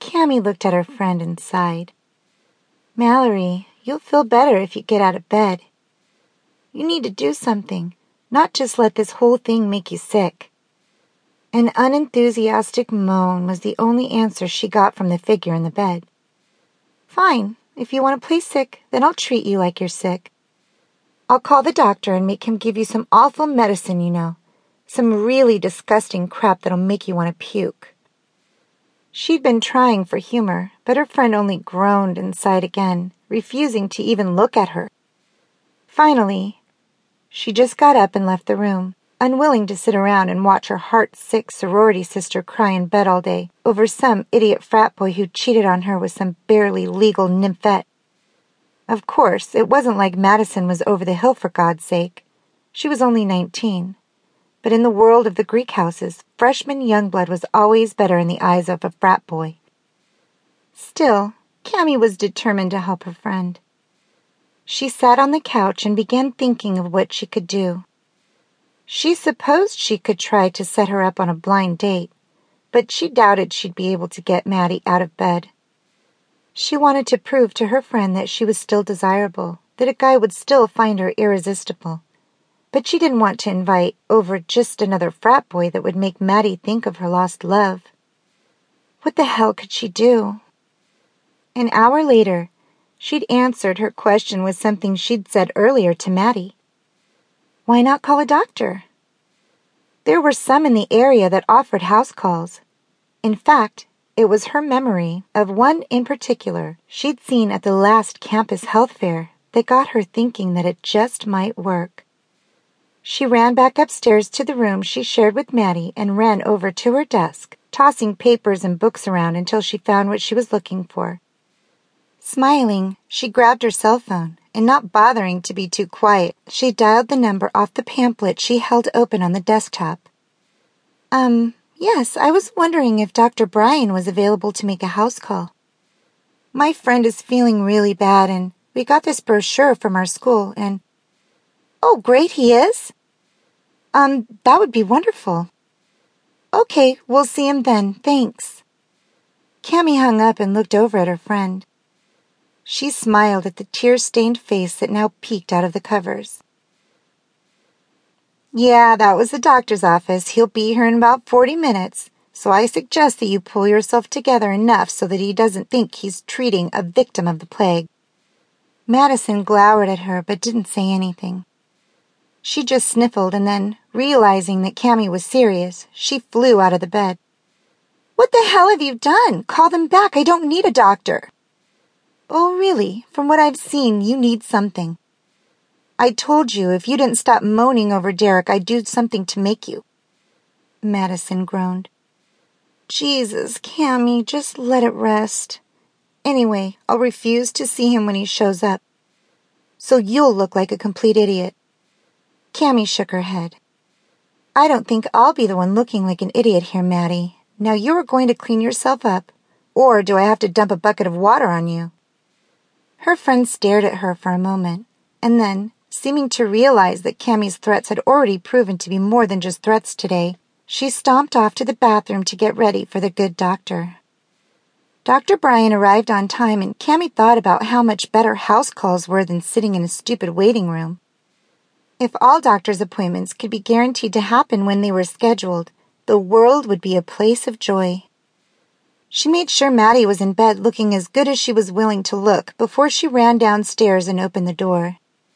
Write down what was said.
Cammie looked at her friend and sighed. Mallory, you'll feel better if you get out of bed. You need to do something, not just let this whole thing make you sick. An unenthusiastic moan was the only answer she got from the figure in the bed. Fine, if you want to play sick, then I'll treat you like you're sick. I'll call the doctor and make him give you some awful medicine you know. Some really disgusting crap that'll make you want to puke. She'd been trying for humor, but her friend only groaned and sighed again, refusing to even look at her. Finally, she just got up and left the room, unwilling to sit around and watch her heart-sick sorority sister cry in bed all day over some idiot frat boy who cheated on her with some barely legal nymphette. Of course, it wasn't like Madison was over the hill for God's sake. She was only nineteen. But in the world of the Greek houses, freshman youngblood was always better in the eyes of a frat boy. Still, Cammie was determined to help her friend. She sat on the couch and began thinking of what she could do. She supposed she could try to set her up on a blind date, but she doubted she'd be able to get Maddie out of bed. She wanted to prove to her friend that she was still desirable, that a guy would still find her irresistible. But she didn't want to invite over just another frat boy that would make Maddie think of her lost love. What the hell could she do? An hour later, She'd answered her question with something she'd said earlier to Maddie. Why not call a doctor? There were some in the area that offered house calls. In fact, it was her memory of one in particular she'd seen at the last campus health fair that got her thinking that it just might work. She ran back upstairs to the room she shared with Maddie and ran over to her desk, tossing papers and books around until she found what she was looking for. Smiling, she grabbed her cell phone, and not bothering to be too quiet, she dialed the number off the pamphlet she held open on the desktop. Um, yes, I was wondering if Dr. Bryan was available to make a house call. My friend is feeling really bad, and we got this brochure from our school, and. Oh, great, he is? Um, that would be wonderful. Okay, we'll see him then, thanks. Cammie hung up and looked over at her friend. She smiled at the tear stained face that now peeked out of the covers. Yeah, that was the doctor's office. He'll be here in about 40 minutes, so I suggest that you pull yourself together enough so that he doesn't think he's treating a victim of the plague. Madison glowered at her but didn't say anything. She just sniffled and then, realizing that Cammie was serious, she flew out of the bed. What the hell have you done? Call them back. I don't need a doctor. Oh, really? From what I've seen, you need something. I told you if you didn't stop moaning over Derek, I'd do something to make you. Madison groaned. Jesus, Cammie, just let it rest. Anyway, I'll refuse to see him when he shows up. So you'll look like a complete idiot. Cammie shook her head. I don't think I'll be the one looking like an idiot here, Maddie. Now you are going to clean yourself up, or do I have to dump a bucket of water on you? Her friend stared at her for a moment, and then, seeming to realize that Cammie's threats had already proven to be more than just threats today, she stomped off to the bathroom to get ready for the good doctor. Dr. Bryan arrived on time, and Cammie thought about how much better house calls were than sitting in a stupid waiting room. If all doctor's appointments could be guaranteed to happen when they were scheduled, the world would be a place of joy. She made sure Maddie was in bed looking as good as she was willing to look before she ran downstairs and opened the door.